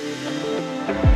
thank you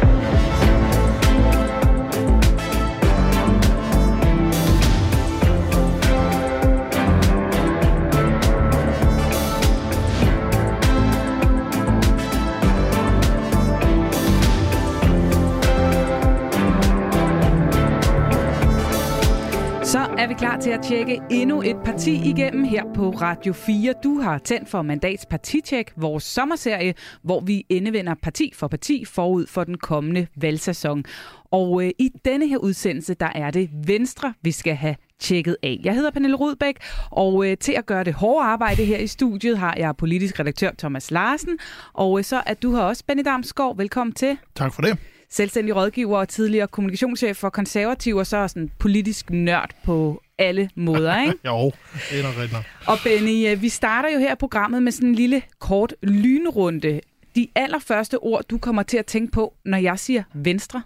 til at tjekke endnu et parti igennem her på Radio 4. Du har tændt for Mandats Partitjek, vores sommerserie, hvor vi endevender parti for parti forud for den kommende valgsæson. Og øh, i denne her udsendelse, der er det Venstre, vi skal have tjekket af. Jeg hedder Pernille Rudbæk, og øh, til at gøre det hårde arbejde her i studiet har jeg politisk redaktør Thomas Larsen, og øh, så er du her også, Benny Damsgaard. Velkommen til. Tak for det selvstændig rådgiver og tidligere kommunikationschef for konservativ, og så er sådan politisk nørd på alle måder, ikke? jo, det er nok rigtigt. Og Benny, øh, vi starter jo her i programmet med sådan en lille kort lynrunde. De allerførste ord, du kommer til at tænke på, når jeg siger Venstre?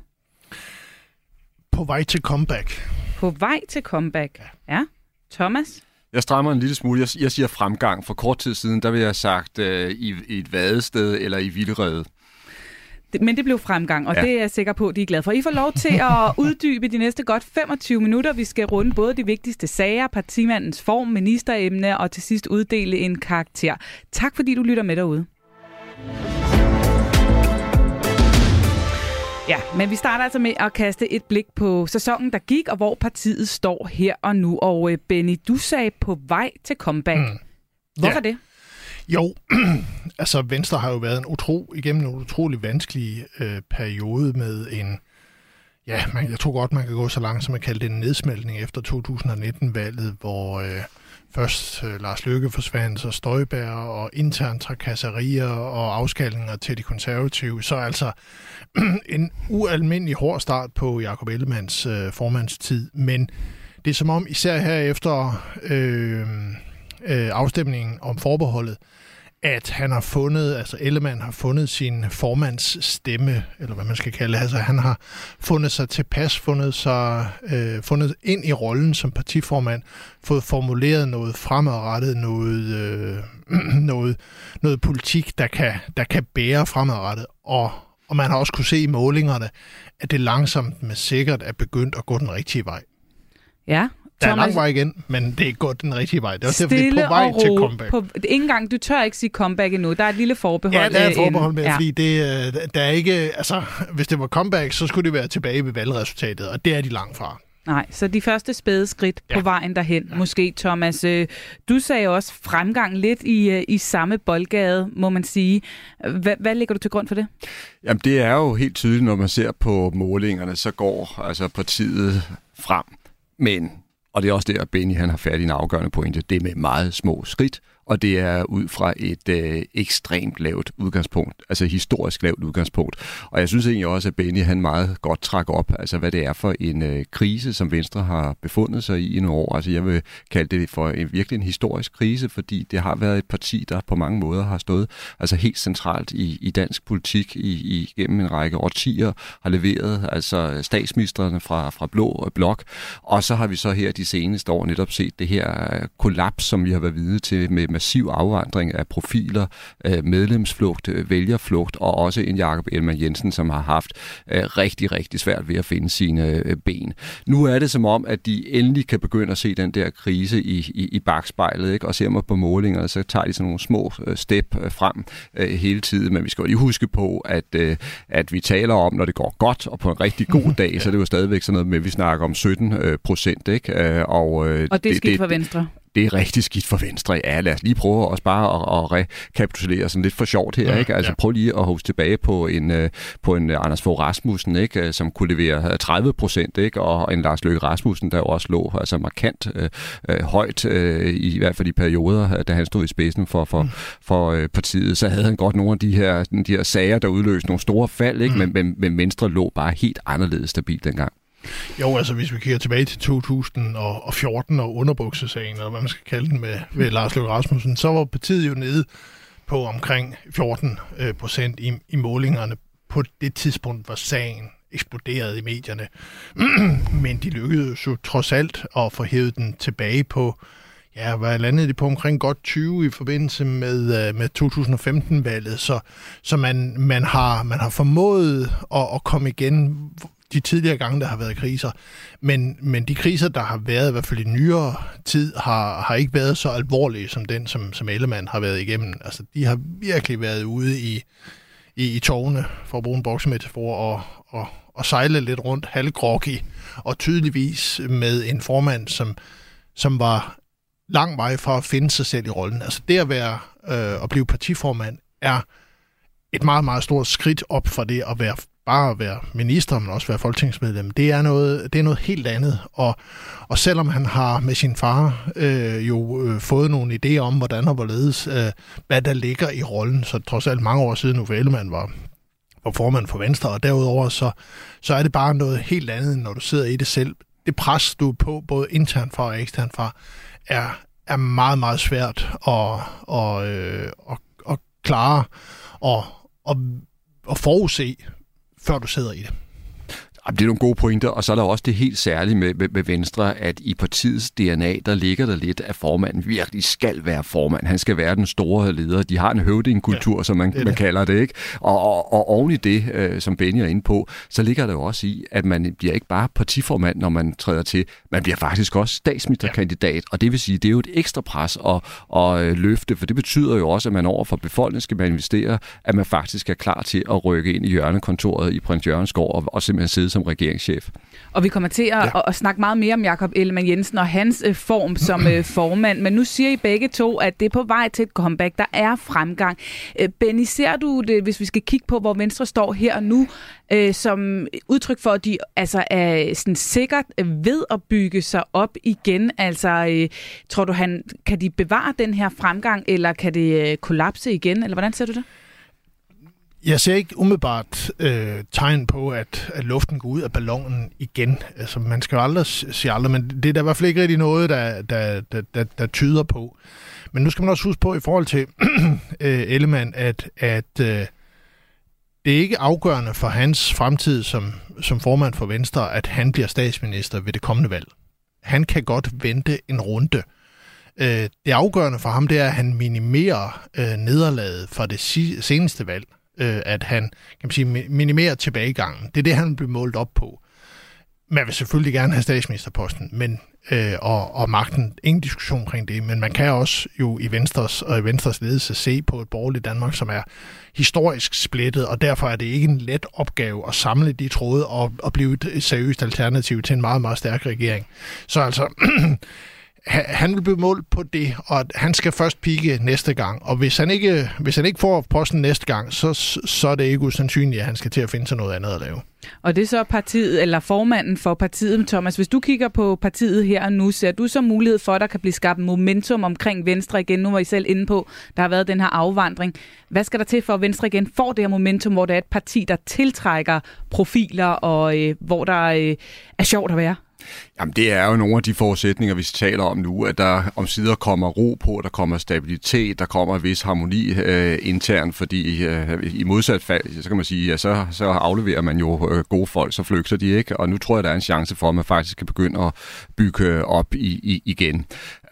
På vej til comeback. På vej til comeback, ja. ja. Thomas? Jeg strammer en lille smule. Jeg, jeg siger fremgang. For kort tid siden, der vil jeg have sagt øh, i, i et vadested eller i Vildrede. Men det blev fremgang, og ja. det er jeg sikker på, at de er glade for. I får lov til at uddybe de næste godt 25 minutter. Vi skal runde både de vigtigste sager, partimandens form, ministeremne og til sidst uddele en karakter. Tak fordi du lytter med derude. Ja, men vi starter altså med at kaste et blik på sæsonen, der gik, og hvor partiet står her og nu. Og øh, Benny, du sagde på vej til comeback. Mm. Hvorfor ja. det? Jo, altså Venstre har jo været en utro, igennem en utrolig vanskelig øh, periode med en, ja, man, jeg tror godt, man kan gå så langt som at kalde det en nedsmeltning efter 2019-valget, hvor øh, først øh, Lars Løkke forsvandt, så Støjbær og intern trakasserier og afskalninger til de konservative. Så altså en ualmindelig hård start på Jakob Ellemands øh, formandstid, men det er som om, især her efter øh, øh, afstemningen om forbeholdet, at han har fundet, altså Ellemann har fundet sin formands stemme, eller hvad man skal kalde det. Altså han har fundet sig tilpas, fundet, sig, øh, fundet ind i rollen som partiformand, fået formuleret noget fremadrettet, noget, øh, noget, noget politik, der kan, der kan bære fremadrettet. Og, og man har også kunne se i målingerne, at det langsomt men sikkert er begyndt at gå den rigtige vej. Ja, der er lang vej igen, men det er godt den rigtige vej. Det er også derfor, det er på vej til comeback. På, ikke engang, du tør ikke sige comeback endnu. Der er et lille forbehold. Ja, der er et forbehold med, ja. fordi det, øh, der er ikke... Altså, hvis det var comeback, så skulle det være tilbage ved valgresultatet, og det er de langt fra. Nej, så de første spæde skridt ja. på vejen derhen, ja. måske, Thomas. Øh, du sagde også fremgang lidt i, øh, i samme boldgade, må man sige. Hvad, hvad lægger du til grund for det? Jamen, det er jo helt tydeligt, når man ser på målingerne, så går altså partiet frem. Men og det er også der, Benny han har fat i en afgørende pointe. Det er med meget små skridt, og det er ud fra et øh, ekstremt lavt udgangspunkt, altså historisk lavt udgangspunkt. Og jeg synes egentlig også, at Benny han meget godt trækker op, altså hvad det er for en øh, krise, som Venstre har befundet sig i i nogle år. Altså jeg vil kalde det for en virkelig en historisk krise, fordi det har været et parti, der på mange måder har stået altså helt centralt i, i dansk politik i, i gennem en række årtier, har leveret altså statsministerne fra, fra Blå Blok, og så har vi så her de seneste år netop set det her øh, kollaps, som vi har været vidne til med massiv afvandring af profiler, øh, medlemsflugt, øh, vælgerflugt og også en Jakob Elman Jensen, som har haft øh, rigtig, rigtig svært ved at finde sine ben. Nu er det som om, at de endelig kan begynde at se den der krise i, i, i bagspejlet, ikke? og ser man på målingerne, så tager de sådan nogle små step frem hele tiden, men vi skal jo lige huske på, at, at vi taler om, når det går godt, og på en rigtig god dag, så det er jo stadigvæk sådan noget med, at vi snakker om 17 procent, ikke? Og, og det er skidt det, for Venstre det er rigtig skidt for Venstre. Ja, lad os lige prøve os bare at, at rekapitulere sådan lidt for sjovt her. Ja, ikke? Altså ja. prøv lige at huske tilbage på en, øh, på en øh, Anders Fogh Rasmussen, ikke? Øh, som kunne levere 30 procent, ikke? og en Lars Løkke Rasmussen, der også lå altså markant øh, højt, øh, i hvert fald i perioder, da han stod i spidsen for, for, mm. for øh, partiet. Så havde han godt nogle af de her, de her sager, der udløste nogle store fald, ikke? Mm. Men, men, men Venstre lå bare helt anderledes stabilt dengang. Jo, altså hvis vi kigger tilbage til 2014 og underbuksesagen, eller hvad man skal kalde den med, med Lars Løkke Rasmussen, så var partiet jo nede på omkring 14 øh, procent i, i målingerne på det tidspunkt, hvor sagen eksploderede i medierne. Men de lykkedes jo trods alt at få hævet den tilbage på Ja, hvad landede det på? Omkring godt 20 i forbindelse med, øh, med 2015-valget, så, så man, man, har, man har formået at, at komme igen de tidligere gange, der har været kriser. Men, men de kriser, der har været, i hvert fald i nyere tid, har, har ikke været så alvorlige som den, som, som Ellemann har været igennem. Altså, de har virkelig været ude i, i, i tårne, for at bruge en boksemetafor, og, og, og sejle lidt rundt halvgroggy, og tydeligvis med en formand, som, som var lang vej fra at finde sig selv i rollen. Altså det at være øh, at blive partiformand er et meget, meget stort skridt op for det at være bare at være minister, men også være folketingsmedlem, det er noget, det er noget helt andet. Og, og selvom han har med sin far øh, jo øh, fået nogle idéer om, hvordan og hvorledes, øh, hvad der ligger i rollen, så trods alt mange år siden Uffe Ellemann var, var formand for Venstre, og derudover så, så er det bare noget helt andet, når du sidder i det selv. Det pres, du er på, både internt fra og eksternt fra, er, er meget, meget svært at, at, øh, at, at klare og, og, og forudse, før du sidder i det. Det er nogle gode pointer, og så er der også det helt særlige med, med, med Venstre, at i partiets DNA, der ligger der lidt, at formanden virkelig skal være formand. Han skal være den store leder. De har en høvdingkultur, ja, som man, man kalder det, ikke? Og, og, og oven i det, øh, som Benny er inde på, så ligger der jo også i, at man bliver ikke bare partiformand, når man træder til. Man bliver faktisk også statsministerkandidat, ja. og det vil sige, det er jo et ekstra pres at, at øh, løfte, for det betyder jo også, at man over for befolkningen skal man investere, at man faktisk er klar til at rykke ind i hjørnekontoret i Prins Jørgens Gård og, og simpelthen sidde som regeringschef. Og vi kommer til at, ja. at, at snakke meget mere om Jakob Ellemann Jensen og hans øh, form som øh, formand. Men nu siger I begge to, at det er på vej til et comeback. Der er fremgang. Øh, Benny, ser du det, hvis vi skal kigge på, hvor Venstre står her og nu, øh, som udtryk for, at de altså, er sådan sikkert ved at bygge sig op igen? Altså, øh, tror du, han, kan de bevare den her fremgang, eller kan det øh, kollapse igen? Eller hvordan ser du det? Jeg ser ikke umiddelbart øh, tegn på, at, at luften går ud af ballonen igen. Altså, man skal jo aldrig sige aldrig, men det er der i hvert fald ikke rigtig noget, der, der, der, der, der tyder på. Men nu skal man også huske på i forhold til øh, Ellemann, at, at øh, det er ikke afgørende for hans fremtid som, som formand for Venstre, at han bliver statsminister ved det kommende valg. Han kan godt vente en runde. Øh, det afgørende for ham, det er, at han minimerer øh, nederlaget fra det seneste valg øh, at han kan man sige, minimerer tilbagegangen. Det er det, han bliver målt op på. Man vil selvfølgelig gerne have statsministerposten, men øh, og, og magten. Ingen diskussion omkring det, men man kan også jo i Venstres og i Venstres ledelse se på et borgerligt Danmark, som er historisk splittet, og derfor er det ikke en let opgave at samle de tråde og, og blive et seriøst alternativ til en meget, meget stærk regering. Så altså, han vil blive målt på det, og han skal først pike næste gang. Og hvis han ikke, hvis han ikke får posten næste gang, så, så er det ikke usandsynligt, at han skal til at finde sig noget andet at lave. Og det er så partiet, eller formanden for partiet, Thomas. Hvis du kigger på partiet her og nu, ser du så mulighed for, at der kan blive skabt momentum omkring Venstre igen? Nu var I selv inde på, der har været den her afvandring. Hvad skal der til for, at Venstre igen får det her momentum, hvor det er et parti, der tiltrækker profiler, og øh, hvor der øh, er sjovt at være? Jamen, det er jo nogle af de forudsætninger, vi taler om nu, at der om sider kommer ro på, der kommer stabilitet, der kommer en vis harmoni øh, internt, fordi øh, i modsat fald, så kan man sige, ja, så, så afleverer man jo øh, gode folk, så flygter de ikke, og nu tror jeg, der er en chance for, at man faktisk kan begynde at bygge øh, op i, i, igen.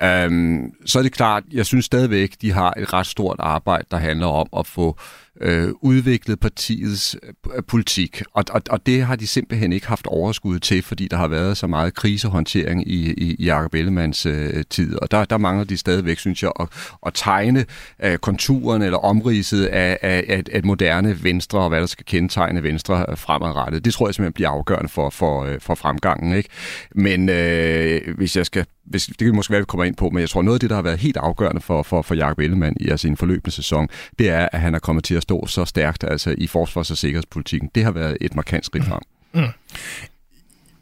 Øhm, så er det klart, jeg synes stadigvæk, de har et ret stort arbejde, der handler om at få øh, udviklet partiets øh, politik, og, og, og det har de simpelthen ikke haft overskud til, fordi der har været så meget krisehåndtering i, i, i Jacob Ellemanns øh, tid, og der, der mangler de stadigvæk, synes jeg, at, at tegne øh, konturen eller omridset af, af, af et moderne Venstre, og hvad der skal kendetegne Venstre øh, fremadrettet. Det tror jeg simpelthen bliver afgørende for, for, øh, for fremgangen. Ikke? Men øh, hvis jeg skal hvis, det kan måske være, vi kommer ind på, men jeg tror, noget af det, der har været helt afgørende for, for, for Jacob Ellemann i altså, en forløbende sæson, det er, at han er kommet til at stå så stærkt altså, i forsvars- og sikkerhedspolitikken. Det har været et markant skridt frem. Mm. Mm.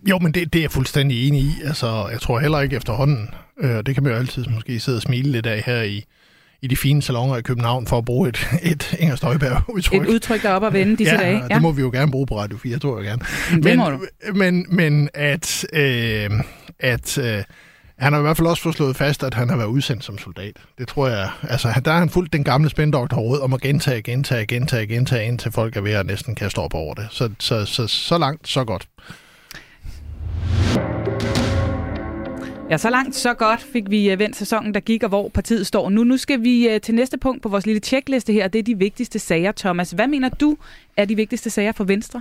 Jo, men det, det er jeg fuldstændig enig i. Altså, jeg tror heller ikke efterhånden, øh, det kan man jo altid måske sidde og smile lidt af her i, i de fine salonger i København for at bruge et, et Inger Støjberg-udtryk. Et udtryk, der er op at vende disse ja, dage. Ja, det må vi jo gerne bruge på Radio 4, tror jeg gerne. Det men, må du. Men, men at, øh, at øh, han har i hvert fald også fået slået fast, at han har været udsendt som soldat. Det tror jeg. Altså, der har han fulgt den gamle spændoktor råd om at gentage, gentage, gentage, gentage, indtil folk er ved at næsten kaste op over det. Så, så, så, så langt, så godt. Ja, så langt, så godt fik vi øh, vendt sæsonen, der gik, og hvor partiet står nu. Nu skal vi øh, til næste punkt på vores lille tjekliste her, det er de vigtigste sager. Thomas, hvad mener du er de vigtigste sager for Venstre?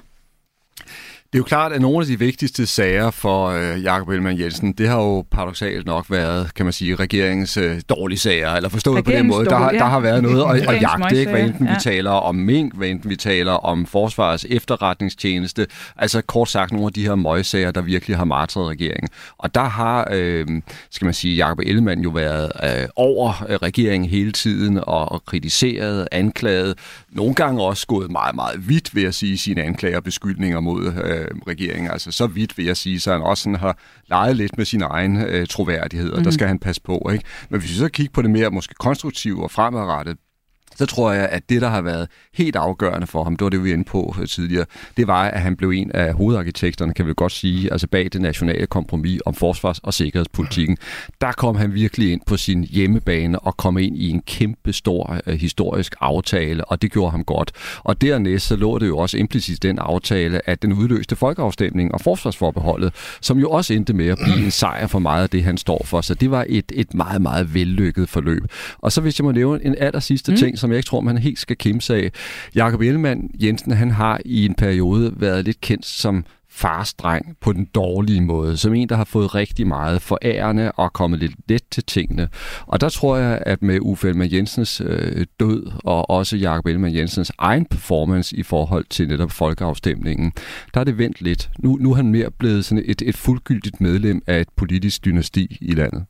Det er jo klart, at nogle af de vigtigste sager for øh, Jakob Ellemann Jensen, det har jo paradoxalt nok været, kan man sige, regeringens øh, dårlige sager, eller forstået på den måde. Der, har, der har været noget at, at jagte, ikke? hvad enten ja. vi taler om mink, hvad enten vi taler om forsvarets efterretningstjeneste, altså kort sagt nogle af de her møgsager, der virkelig har martret regeringen. Og der har, øh, skal man sige, Jakob Ellemann jo været øh, over øh, regeringen hele tiden og, og kritiseret, anklaget, nogle gange også gået meget, meget vidt, ved at sige, sine anklager og beskyldninger mod øh, øh, regeringen. Altså så vidt vil jeg sige, så han også sådan har leget lidt med sin egen øh, troværdighed, og mm. der mhm. skal han passe på. Ikke? Men hvis vi så kigger på det mere måske konstruktive og fremadrettet, så tror jeg, at det, der har været helt afgørende for ham, det var det, vi var inde på øh, tidligere, det var, at han blev en af hovedarkitekterne, kan vi godt sige, altså bag det nationale kompromis om forsvars- og sikkerhedspolitikken. Der kom han virkelig ind på sin hjemmebane og kom ind i en kæmpe stor uh, historisk aftale, og det gjorde ham godt. Og dernæst så lå det jo også implicit den aftale, at den udløste folkeafstemning og forsvarsforbeholdet, som jo også endte med at blive en sejr for meget af det, han står for. Så det var et, et meget, meget vellykket forløb. Og så hvis jeg må nævne en aller sidste mm. ting, som jeg ikke tror, man helt skal kimse af. Jakob Ellemann Jensen, han har i en periode været lidt kendt som farstreng på den dårlige måde, som en, der har fået rigtig meget forærende og kommet lidt let til tingene. Og der tror jeg, at med Uffe Ellemann Jensens øh, død, og også Jakob Ellemann Jensens egen performance i forhold til netop folkeafstemningen, der er det vendt lidt. Nu, nu er han mere blevet sådan et, et fuldgyldigt medlem af et politisk dynasti i landet.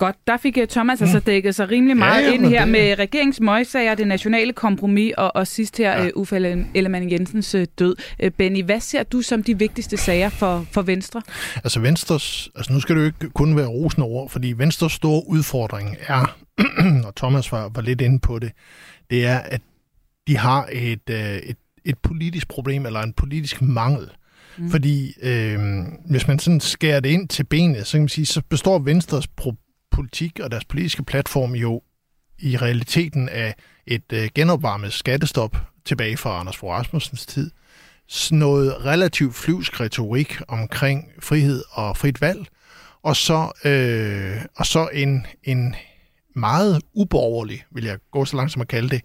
Godt, der fik øh, Thomas altså mm. dækket sig rimelig meget ja, ja, ind her det... med regeringsmøjsager, det nationale kompromis og, og sidst her ja. uh, Uffe Ellemann Jensens uh, død. Benny, hvad ser du som de vigtigste sager for, for Venstre? Altså Venstres, altså nu skal det jo ikke kun være rosende ord, fordi Venstres store udfordring er, og Thomas var, var lidt inde på det, det er, at de har et, et, et politisk problem eller en politisk mangel. Mm. Fordi øh, hvis man sådan skærer det ind til benet, så kan man sige, så består Venstres problem politik og deres politiske platform jo i realiteten af et øh, genopvarmet skattestop tilbage fra Anders Fogh Rasmussens tid, noget relativt flyvsk retorik omkring frihed og frit valg, og så, øh, og så en, en meget uborgerlig, vil jeg gå så langt som at kalde det,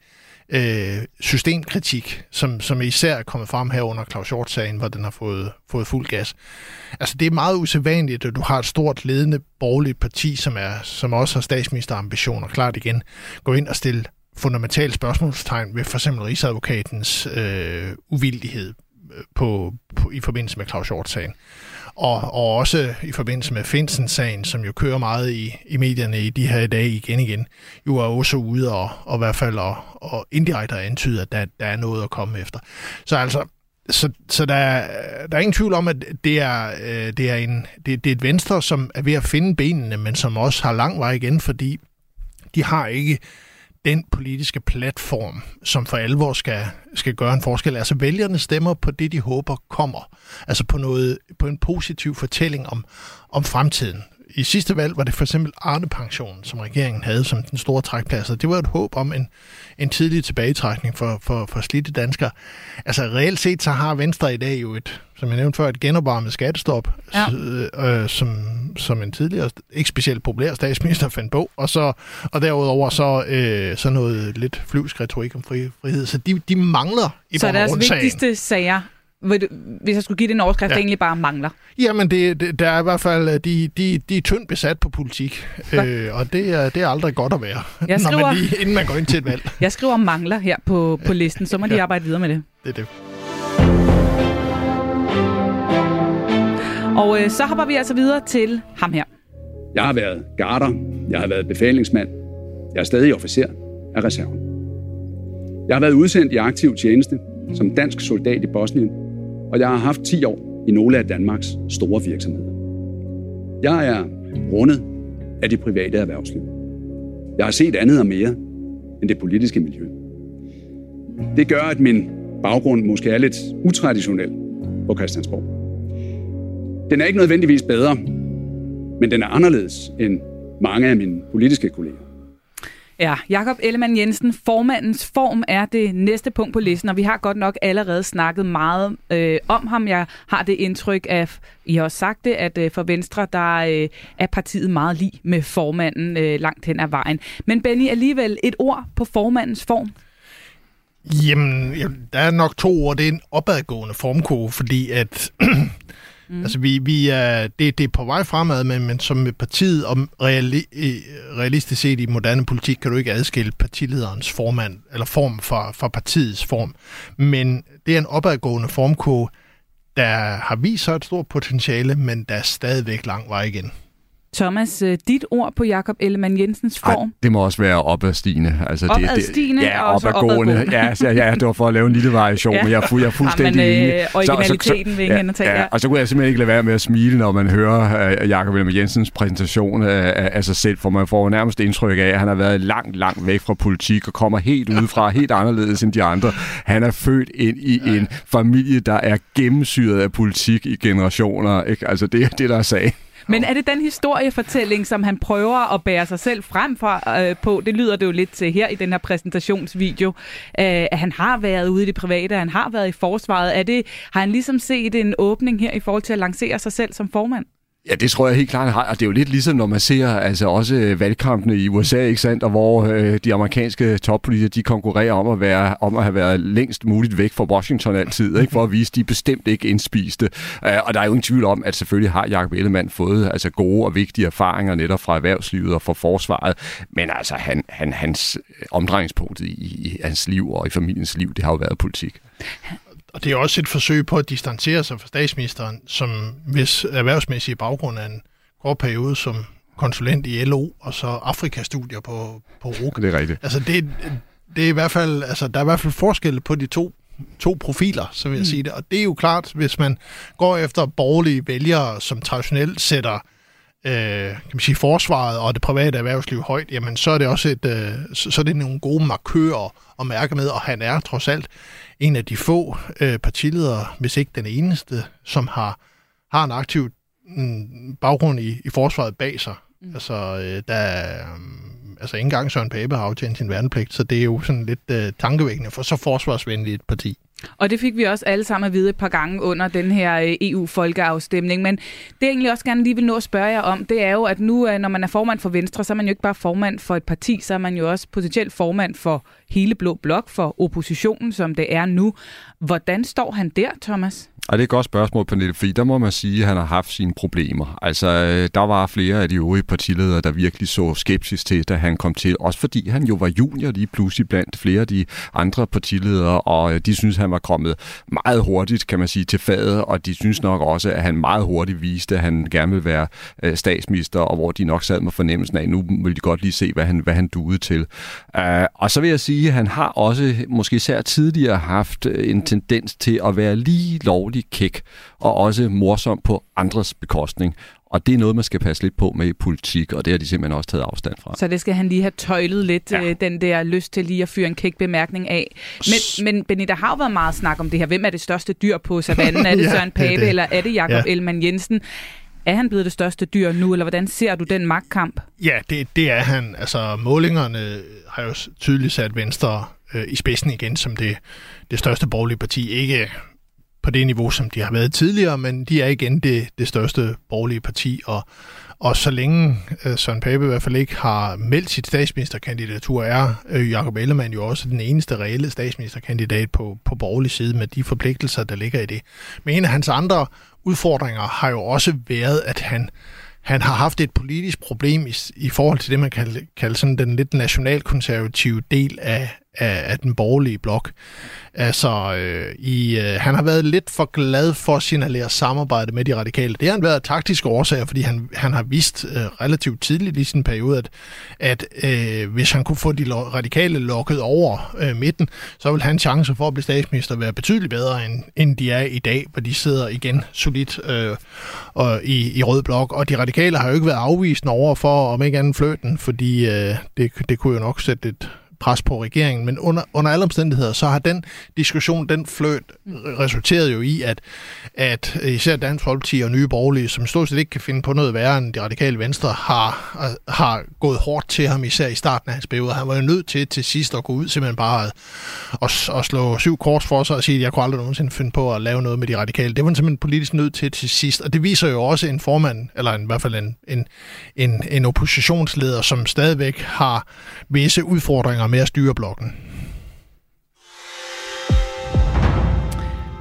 øh, systemkritik, som, som især er kommet frem her under Claus Hjort-sagen, hvor den har fået, fået fuld gas. Altså, det er meget usædvanligt, at du har et stort ledende borgerligt parti, som, er, som også har statsministerambitioner, klart igen, gå ind og stille fundamentale spørgsmålstegn ved for eksempel Rigsadvokatens øh, uvildighed øh, på, på, i forbindelse med Claus Hjort-sagen og, og også i forbindelse med Finsen-sagen, som jo kører meget i, i medierne i de her dage igen igen, jo er også ude og, og i hvert fald og, og indirekte antyde, at der, der er noget at komme efter. Så altså, så, så der, der er ingen tvivl om, at det er, øh, det, er en, det, det er et venstre, som er ved at finde benene, men som også har lang vej igen, fordi de har ikke den politiske platform, som for alvor skal, skal gøre en forskel. Altså vælgerne stemmer på det, de håber kommer. Altså på, noget, på en positiv fortælling om, om fremtiden i sidste valg var det for eksempel Arne-pensionen, som regeringen havde som den store trækplads, det var et håb om en, en tidlig tilbagetrækning for, for, for slidte danskere. Altså reelt set, så har Venstre i dag jo et, som jeg nævnte før, et genopvarmet skattestop, ja. øh, som, som en tidligere, ikke specielt populær statsminister fandt på, og, så, og derudover så, øh, så noget lidt flyvsk retorik om fri, frihed. Så de, de mangler i Så deres vigtigste sager hvis jeg skulle give det en overskrift, ja. der egentlig bare mangler? Jamen, det, det, der er i hvert fald, øh, de, de, de er tyndt besat på politik, øh, og det er, det er aldrig godt at være, jeg skriver, når man lige, inden man går ind til et valg. jeg skriver mangler her på, på listen, så må ja. de arbejde videre med det. Det er det. Og øh, så hopper vi altså videre til ham her. Jeg har været garder, jeg har været befalingsmand, jeg er stadig officer af reserven. Jeg har været udsendt i aktiv tjeneste som dansk soldat i Bosnien og jeg har haft 10 år i nogle af Danmarks store virksomheder. Jeg er rundet af det private erhvervsliv. Jeg har set andet og mere end det politiske miljø. Det gør, at min baggrund måske er lidt utraditionel på Christiansborg. Den er ikke nødvendigvis bedre, men den er anderledes end mange af mine politiske kolleger. Ja, Jakob Ellemann Jensen, formandens form er det næste punkt på listen, og vi har godt nok allerede snakket meget øh, om ham. Jeg har det indtryk af, I har også sagt det, at øh, for Venstre, der øh, er partiet meget lige med formanden øh, langt hen ad vejen. Men Benny, alligevel et ord på formandens form? Jamen, der er nok to ord. Det er en opadgående formkurve, fordi at Mm. Altså, vi, vi er, det, det er på vej fremad, men, men som med partiet, og reali, øh, realistisk set i moderne politik, kan du ikke adskille partilederens formand, eller form for, for partiets form. Men det er en opadgående formkurve, der har vist sig et stort potentiale, men der er stadigvæk lang vej igen. Thomas, øh, dit ord på Jakob Ellemann Jensens form? Ej, det må også være opadstigende. Altså, opadstigende det, det, ja, og opadgående. Ja, så, ja, det var for at lave en lille variation, ja. men jeg, jeg er fuldstændig ja, men, øh, enig. Originaliteten så, så, vil ingen ja, ja, Og så kunne jeg simpelthen ikke lade være med at smile, når man hører uh, Jakob Ellemann Jensens præsentation af, af sig selv, for man får nærmest indtryk af, at han har været langt, langt væk fra politik og kommer helt udefra, helt anderledes end de andre. Han er født ind i en familie, der er gennemsyret af politik i generationer. Ikke? Altså, det er det, der er sagen. Men er det den historiefortælling, som han prøver at bære sig selv frem for, øh, på? Det lyder det jo lidt til her i den her præsentationsvideo. Øh, at han har været ude i det private, han har været i forsvaret. Er det, har han ligesom set en åbning her i forhold til at lancere sig selv som formand? Ja, det tror jeg helt klart, har. Og det er jo lidt ligesom, når man ser altså også øh, valgkampene i USA, ikke sandt? Og hvor øh, de amerikanske toppolitikere, de konkurrerer om at, være, om at have været længst muligt væk fra Washington altid, ikke? For at vise, at de bestemt ikke indspiste. Uh, og der er jo ingen tvivl om, at selvfølgelig har Jacob Ellemann fået altså, gode og vigtige erfaringer netop fra erhvervslivet og fra forsvaret. Men altså, han, han, hans øh, omdrejningspunkt i, i hans liv og i familiens liv, det har jo været politik. Og det er også et forsøg på at distancere sig fra statsministeren, som hvis erhvervsmæssige baggrund er en kort periode som konsulent i LO, og så Afrikastudier på, på RUK. Det er rigtigt. Altså det, det er i hvert fald, altså der er i hvert fald forskel på de to to profiler, så vil jeg mm. sige det. Og det er jo klart, hvis man går efter borgerlige vælgere, som traditionelt sætter øh, kan man sige, forsvaret og det private erhvervsliv højt, jamen så er det også et, øh, så, så er det nogle gode markører at mærke med, og han er trods alt en af de få øh, partiledere, hvis ikke den eneste, som har, har en aktiv mm, baggrund i, i forsvaret bag sig. Mm. Altså, øh, der, øh, altså ikke engang Søren Pape har aftjent sin værnepligt, så det er jo sådan lidt øh, tankevækkende for så forsvarsvenligt et parti. Og det fik vi også alle sammen at vide et par gange under den her øh, EU-folkeafstemning. Men det jeg egentlig også gerne lige vil nå at spørge jer om, det er jo, at nu, øh, når man er formand for Venstre, så er man jo ikke bare formand for et parti, så er man jo også potentielt formand for hele Blå Blok, for oppositionen, som det er nu. Hvordan står han der, Thomas? Og det er et godt spørgsmål, Pernille, fordi der må man sige, at han har haft sine problemer. Altså, øh, der var flere af de øvrige partiledere, der virkelig så skepsis til, da han kom til. Også fordi han jo var junior lige pludselig blandt flere af de andre partiledere, og øh, de synes, han var kommet meget hurtigt, kan man sige, til fadet, og de synes nok også, at han meget hurtigt viste, at han gerne vil være øh, statsminister, og hvor de nok sad med fornemmelsen af, at nu vil de godt lige se, hvad han, hvad han duede til. og så vil jeg sige, at han har også, måske især tidligere, haft en tendens til at være lige lovlig hurtig kæk og også morsom på andres bekostning. Og det er noget, man skal passe lidt på med i politik, og det har de simpelthen også taget afstand fra. Så det skal han lige have tøjlet lidt, ja. øh, den der lyst til lige at fyre en kæk bemærkning af. Men, men Benny, der har jo været meget snak om det her. Hvem er det største dyr på savannen? Er det ja, Søren Pape, det. eller er det Jakob ja. Ellemann Jensen? Er han blevet det største dyr nu, eller hvordan ser du den magtkamp? Ja, det, det er han. Altså, målingerne har jo tydeligt sat Venstre øh, i spidsen igen som det, det største borgerlige parti. Ikke på det niveau, som de har været tidligere, men de er igen det, det største borgerlige parti, og, og så længe øh, Søren Pape i hvert fald ikke har meldt sit statsministerkandidatur, er øh, Jacob Ellemann jo også den eneste reelle statsministerkandidat på, på borgerlig side med de forpligtelser, der ligger i det. Men en af hans andre udfordringer har jo også været, at han han har haft et politisk problem i, i forhold til det, man kan kalde sådan den lidt nationalkonservative del af, af, af den borgerlige blok. Altså, øh, i, øh, han har været lidt for glad for at signalere samarbejde med de radikale. Det har han været af taktiske årsager, fordi han, han har vist øh, relativt tidligt i sin periode, at, at øh, hvis han kunne få de radikale lokket over øh, midten, så vil hans chance for at blive statsminister være betydeligt bedre, end, end de er i dag, hvor de sidder igen solidt øh, og i, i rød blok. Og de radikale har jo ikke været afvisende over for, om ikke anden fløten, fordi øh, det, det kunne jo nok sætte et pres på regeringen. Men under, under alle omstændigheder, så har den diskussion, den fløt, resulteret jo i, at, at især Dansk Folkeparti og Nye Borgerlige, som stort set ikke kan finde på noget værre end de radikale venstre, har, har gået hårdt til ham, især i starten af hans periode. Han var jo nødt til til sidst at gå ud simpelthen bare og, og slå syv kors for sig og sige, at jeg kunne aldrig nogensinde finde på at lave noget med de radikale. Det var han simpelthen politisk nødt til til sidst, og det viser jo også en formand, eller en, i hvert fald en, en, en, en oppositionsleder, som stadigvæk har visse udfordringer med at styre blokken.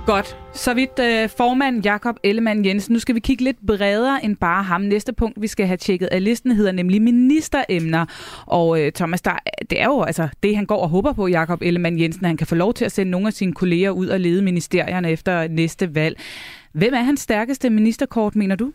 Godt. Så vidt øh, formand Jakob Ellemann Jensen. Nu skal vi kigge lidt bredere end bare ham. Næste punkt, vi skal have tjekket af listen, hedder nemlig ministeremner. Og øh, Thomas, der, det er jo altså det, han går og håber på, Jakob Ellemann Jensen, han kan få lov til at sende nogle af sine kolleger ud og lede ministerierne efter næste valg. Hvem er hans stærkeste ministerkort, mener du?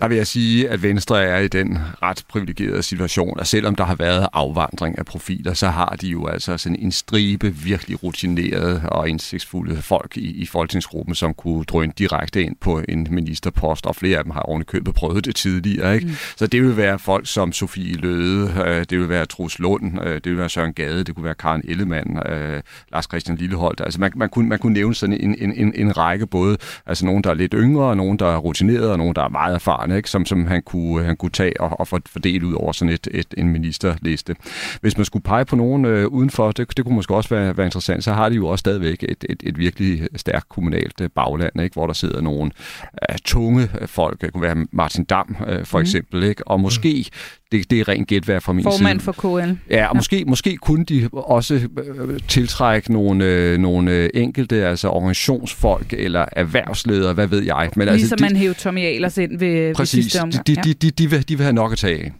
Der vil jeg sige, at Venstre er i den ret privilegerede situation, at selvom der har været afvandring af profiler, så har de jo altså sådan en stribe virkelig rutinerede og indsigtsfulde folk i, i folketingsgruppen, som kunne drøne direkte ind på en ministerpost, og flere af dem har ovenikøbet prøvet det tidligere. Ikke? Mm. Så det vil være folk som Sofie Løde, øh, det vil være Trus Lund, øh, det vil være Søren Gade, det kunne være Karen Ellemann, øh, Lars Christian Lilleholdt. Altså man, man, kunne, man kunne nævne sådan en, en, en, en række både, altså nogen, der er lidt yngre, nogen, der er rutinerede, og nogen, der er meget erfarne erfarne, ikke? Som, som han, kunne, han kunne tage og, og fordele ud over sådan et, et, en ministerliste. Hvis man skulle pege på nogen øh, udenfor, det, det kunne måske også være, være interessant, så har de jo også stadigvæk et, et, et virkelig stærkt kommunalt øh, bagland, ikke? hvor der sidder nogle øh, tunge folk. Det kunne være Martin Dam øh, for mm. eksempel, ikke? og måske det, det er rent gætværk fra min Formand side. for KL. Ja, og ja. Måske, måske kunne de også øh, tiltrække nogle, øh, nogle enkelte, altså organisationsfolk eller erhvervsledere, hvad ved jeg. Men altså, ligesom altså, man hævde Tommy Ahlers ind ved, præcis, ved sidste omgang. De, de, de, de, vil, de vil have nok at tage af.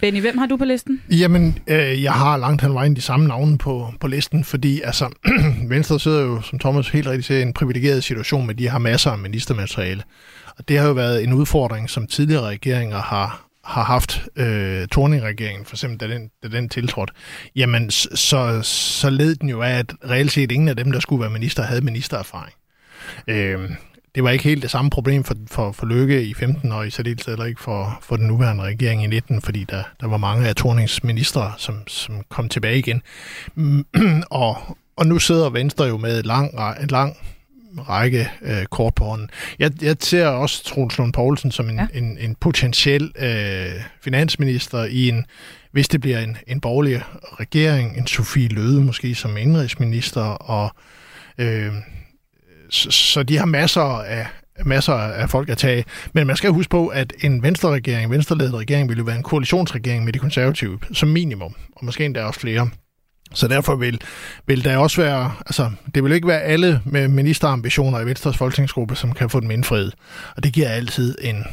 Benny, hvem har du på listen? Jamen, øh, jeg har langt hen vejen de samme navne på, på listen, fordi altså, Venstre sidder jo, som Thomas helt rigtigt siger, i en privilegeret situation med, de har masser af ministermateriale. Og det har jo været en udfordring, som tidligere regeringer har, har haft øh, Torning-regeringen, for eksempel da den, da den tiltrådte, jamen så, så led den jo af, at reelt set ingen af dem, der skulle være minister, havde ministererfaring. Øh, det var ikke helt det samme problem for, for, for Løkke i 15 og i særdeleshed heller ikke for, for den nuværende regering i 19, fordi der, der var mange af Tornings ministre, som, som kom tilbage igen. Mm, og, og nu sidder Venstre jo med et lang, et lang række øh, kort på hånden. Jeg, jeg ser også Troels Lund Poulsen som en, ja. en, en potentiel øh, finansminister i en, hvis det bliver en, en borgerlig regering, en Sofie Løde måske som indrigsminister, og øh, så, så de har masser af, masser af folk at tage. Men man skal huske på, at en venstreregering, venstreledet regering, vil jo være en koalitionsregering med de konservative som minimum, og måske endda også flere. Så derfor vil, vil der også være, altså det vil ikke være alle med ministerambitioner i Venstres folketingsgruppe, som kan få dem indfriet. Og det giver altid en,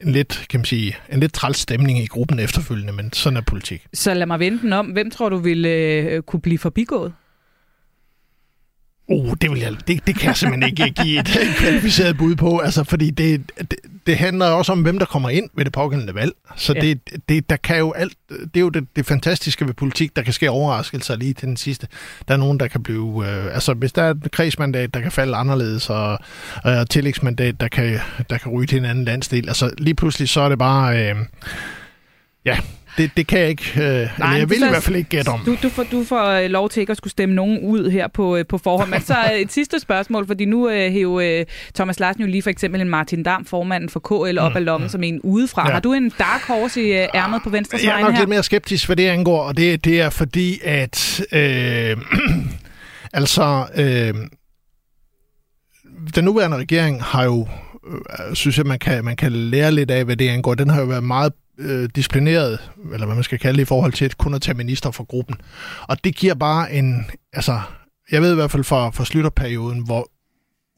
en lidt, kan man sige, en lidt træls stemning i gruppen efterfølgende, men sådan er politik. Så lad mig vente den om. Hvem tror du vil øh, kunne blive forbigået? Oh, det, vil jeg, det, det kan jeg simpelthen ikke give et kvalificeret bud på, altså, fordi det, det, det handler også om, hvem der kommer ind ved det pågældende valg. Så ja. det, det, der kan jo alt, det er jo det, det fantastiske ved politik, der kan ske overraskelser lige til den sidste. Der er nogen, der kan blive... Øh, altså, hvis der er et kredsmandat, der kan falde anderledes, og øh, tillægsmandat, der kan, der kan ryge til en anden landsdel, altså lige pludselig så er det bare... Øh, ja, det, det kan jeg ikke. Øh, Nej, jeg vil så, i hvert fald ikke gætte om. Du, du, får, du får øh, lov til ikke at skulle stemme nogen ud her på, øh, på forhånd. Men så et sidste spørgsmål, fordi nu øh, øh, Thomas Larsen jo lige for eksempel en Martin Dam, formanden for KL, op mm, af lommen mm. som en udefra. Ja. Har du en dark horse i øh, ærmet på venstre side Jeg er nok her? lidt mere skeptisk, hvad det angår, og det, det er fordi, at øh, altså... Øh, den nuværende regering har jo, øh, synes jeg, man kan, man kan lære lidt af, hvad det angår. Den har jo været meget øh, disciplineret, eller hvad man skal kalde det, i forhold til kun at tage minister for gruppen. Og det giver bare en, altså, jeg ved i hvert fald fra, fra slutterperioden, hvor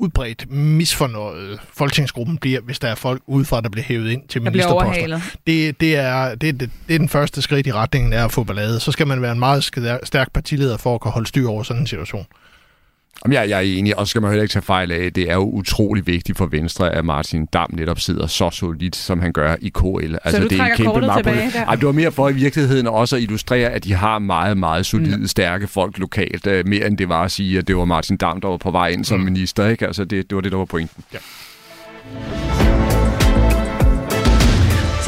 udbredt misfornøjet folketingsgruppen bliver, hvis der er folk udefra, der bliver hævet ind til ministerposter. Det, det, er, det, det, det er den første skridt i retningen af at få ballade. Så skal man være en meget stærk partileder for at kunne holde styr over sådan en situation. Jeg, jeg er enig, og skal man heller ikke tage fejl af, det er jo utrolig vigtigt for Venstre, at Martin Dam netop sidder så solidt, som han gør i KL. Så altså, det er en kæmpe tilbage der? Ej, det var mere for i virkeligheden også at illustrere, at de har meget, meget solide, mm. stærke folk lokalt. Uh, mere end det var at sige, at det var Martin Dam, der var på vej ind som mm. minister. Ikke? Altså, det, det var det, der var pointen. Ja.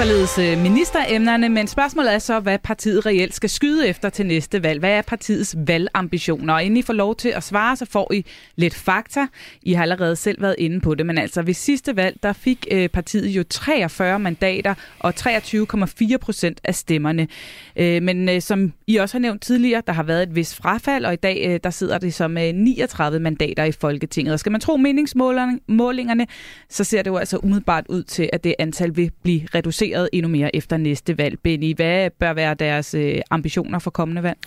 Således øh, ministeremnerne, men spørgsmålet er så, hvad partiet reelt skal skyde efter til næste valg. Hvad er partiets valgambitioner? Og inden I får lov til at svare, så får I lidt fakta. I har allerede selv været inde på det, men altså ved sidste valg, der fik øh, partiet jo 43 mandater og 23,4 procent af stemmerne. Øh, men øh, som I også har nævnt tidligere, der har været et vist frafald, og i dag øh, der sidder det som 39 mandater i Folketinget. Og skal man tro meningsmålingerne, så ser det jo altså umiddelbart ud til, at det antal vil blive reduceret reduceret endnu mere efter næste valg. Benny, hvad bør være deres øh, ambitioner for kommende valg?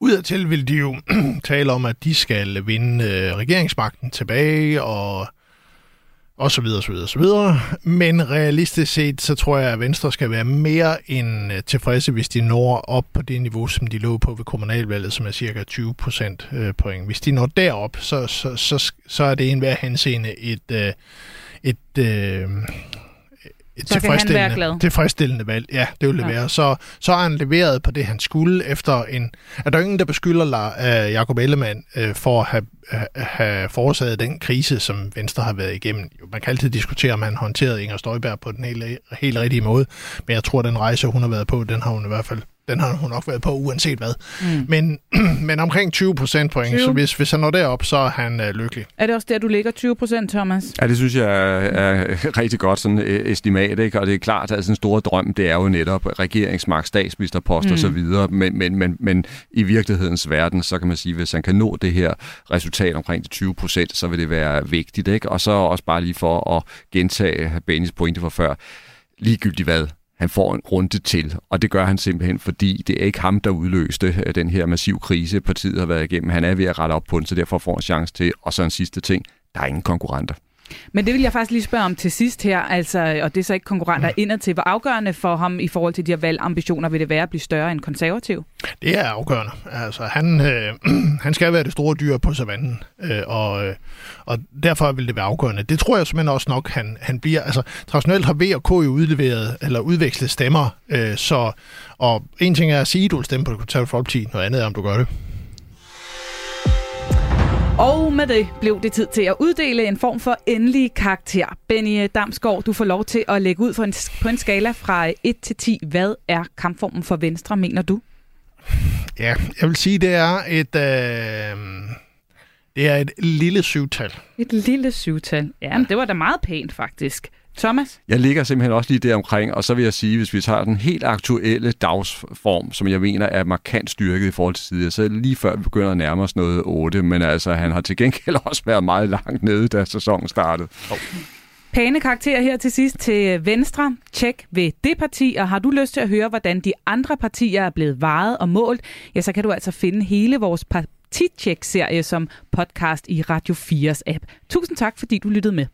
Udadtil vil de jo tale om, at de skal vinde øh, regeringsmagten tilbage og og så videre, så videre, så videre. Men realistisk set, så tror jeg, at Venstre skal være mere end øh, tilfredse, hvis de når op på det niveau, som de lå på ved kommunalvalget, som er cirka 20 procent øh, point. Hvis de når derop, så, så, så, så er det en hver henseende et, øh, et, et et så tilfredsstillende, tilfredsstillende valg. Ja, det vil det ja. være. Så, så har han leveret på det, han skulle efter en... Er der ingen, der beskylder uh, Jacob Ellemann uh, for at have, uh, have forårsaget den krise, som Venstre har været igennem? Jo, man kan altid diskutere, om han håndterede Inger Støjberg på den helt, helt rigtige måde, men jeg tror, den rejse, hun har været på, den har hun i hvert fald den har hun nok været på, uanset hvad. Mm. Men, men omkring 20 procent point, 20. så hvis, hvis han når derop, så er han øh, lykkelig. Er det også der, du ligger 20 procent, Thomas? Ja, det synes jeg er, er rigtig godt sådan øh, estimat, ikke? og det er klart, at en stor drøm, det er jo netop regeringsmagt, statsministerpost mm. og så videre, men, men, men, men i virkelighedens verden, så kan man sige, hvis han kan nå det her resultat omkring de 20 procent, så vil det være vigtigt. Ikke? Og så også bare lige for at gentage Bennys pointe fra før, ligegyldigt hvad, han får en runde til, og det gør han simpelthen, fordi det er ikke ham, der udløste øh, den her massiv krise, partiet har været igennem. Han er ved at rette op på den, så derfor får han chance til. Og så en sidste ting, der er ingen konkurrenter. Men det vil jeg faktisk lige spørge om til sidst her, altså, og det er så ikke konkurrenter mm. indad til. Hvor afgørende for ham i forhold til de her valgambitioner vil det være at blive større end konservativ? Det er afgørende. Altså, han, øh, han skal være det store dyr på savannen, øh, og, øh, og derfor vil det være afgørende. Det tror jeg simpelthen også nok, han, han bliver. Altså, traditionelt har V og K jo udleveret, eller udvekslet stemmer, øh, så, og en ting er at sige, at du vil stemme på det konservative folkeparti, noget andet er, om du gør det. Og med det blev det tid til at uddele en form for endelig karakter. Benny Damsgaard, du får lov til at lægge ud for en, på en skala fra 1 til 10. Hvad er kampformen for Venstre, mener du? Ja, jeg vil sige, det er et... Øh, det er et lille syvtal. Et lille syvtal. Ja, men det var da meget pænt, faktisk. Thomas? Jeg ligger simpelthen også lige der omkring, og så vil jeg sige, hvis vi tager den helt aktuelle dagsform, som jeg mener er markant styrket i forhold til tidligere, så er det lige før vi begynder at nærme os noget 8, men altså han har til gengæld også været meget langt nede, da sæsonen startede. Oh. Pæne karakter her til sidst til Venstre. Tjek ved det parti, og har du lyst til at høre, hvordan de andre partier er blevet varet og målt, ja, så kan du altså finde hele vores partitjek-serie som podcast i Radio 4's app. Tusind tak, fordi du lyttede med.